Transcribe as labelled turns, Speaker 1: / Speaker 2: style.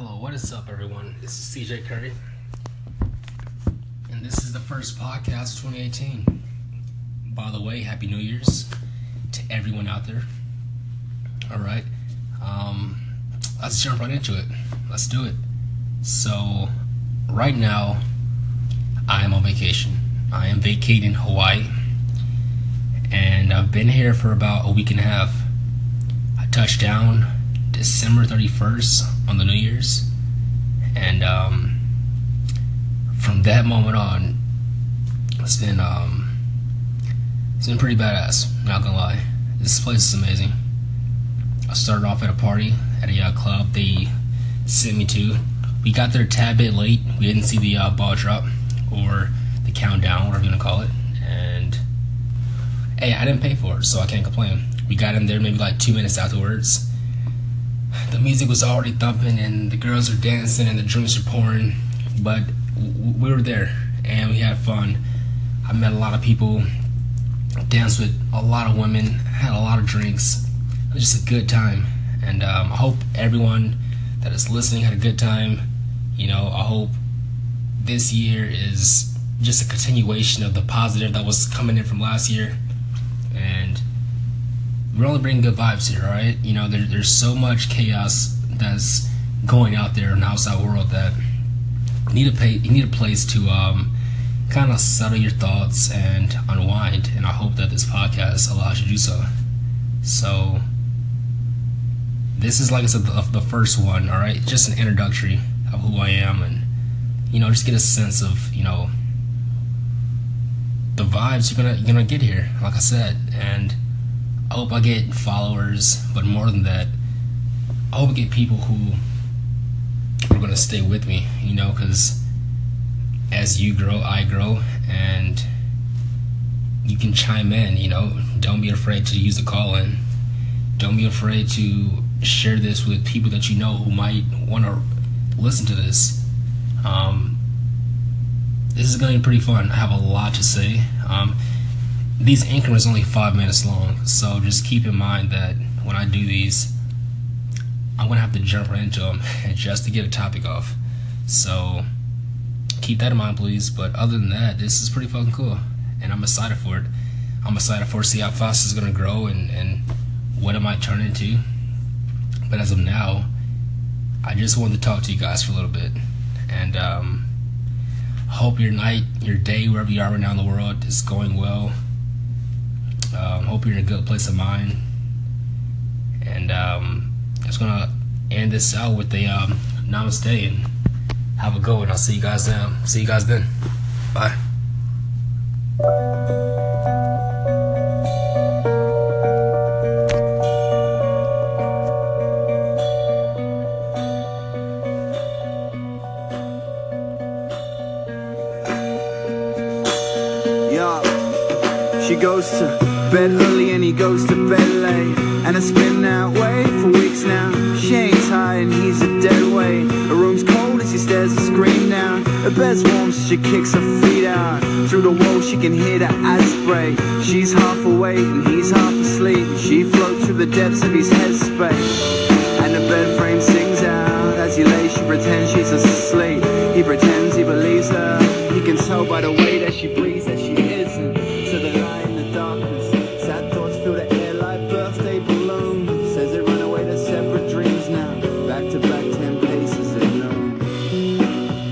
Speaker 1: Hello, what is up, everyone? This is CJ Curry, and this is the first podcast of 2018. By the way, Happy New Year's to everyone out there. All right, um, let's jump right into it. Let's do it. So, right now, I am on vacation. I am vacating Hawaii, and I've been here for about a week and a half. I touched down December 31st on the New Year's. And um, from that moment on, it's been um, it's been pretty badass. Not gonna lie, this place is amazing. I started off at a party at a uh, club they sent me to. We got there a tad bit late. We didn't see the uh, ball drop or the countdown, whatever you wanna call it. And hey, I didn't pay for it, so I can't complain. We got in there maybe like two minutes afterwards the music was already thumping and the girls were dancing and the drinks were pouring but we were there and we had fun. I met a lot of people danced with a lot of women had a lot of drinks. It was just a good time and um, i hope everyone that is listening had a good time. You know i hope this year is just a continuation of the positive that was coming in from last year and we're only bringing good vibes here, all right? You know, there, there's so much chaos that's going out there in the outside world that you need a pay, you need a place to um, kind of settle your thoughts and unwind. And I hope that this podcast allows you to do so. So this is like I said, the, the first one, all right? Just an introductory of who I am, and you know, just get a sense of you know the vibes you're gonna you're gonna get here. Like I said, and I hope I get followers, but more than that, I hope I get people who are going to stay with me, you know, because as you grow, I grow, and you can chime in, you know. Don't be afraid to use the call in. Don't be afraid to share this with people that you know who might want to listen to this. Um, this is going to be pretty fun. I have a lot to say. Um, these increments only five minutes long, so just keep in mind that when I do these, I'm gonna have to jump right into them just to get a topic off. So keep that in mind, please. But other than that, this is pretty fucking cool, and I'm excited for it. I'm excited for see how fast it's gonna grow and and what it might turn into. But as of now, I just wanted to talk to you guys for a little bit, and um, hope your night, your day, wherever you are right now in the world, is going well um, hope you're in a good place of mind. And um, just gonna end this out with a um, namaste and have a go. And I'll see you guys then. See you guys then. Bye.
Speaker 2: Goes to bed early and he goes to bed late. And it's been that way for weeks now. She ain't high and he's a dead weight. Her room's cold as she stares a screen down Her bed's warm so she kicks her feet out. Through the wall she can hear the ice break. She's half awake and he's half asleep. And She floats through the depths of his headspace. And the bed frame sings out As he lays. She pretends she's asleep. He pretends he believes her. He can tell by the way that she breathes.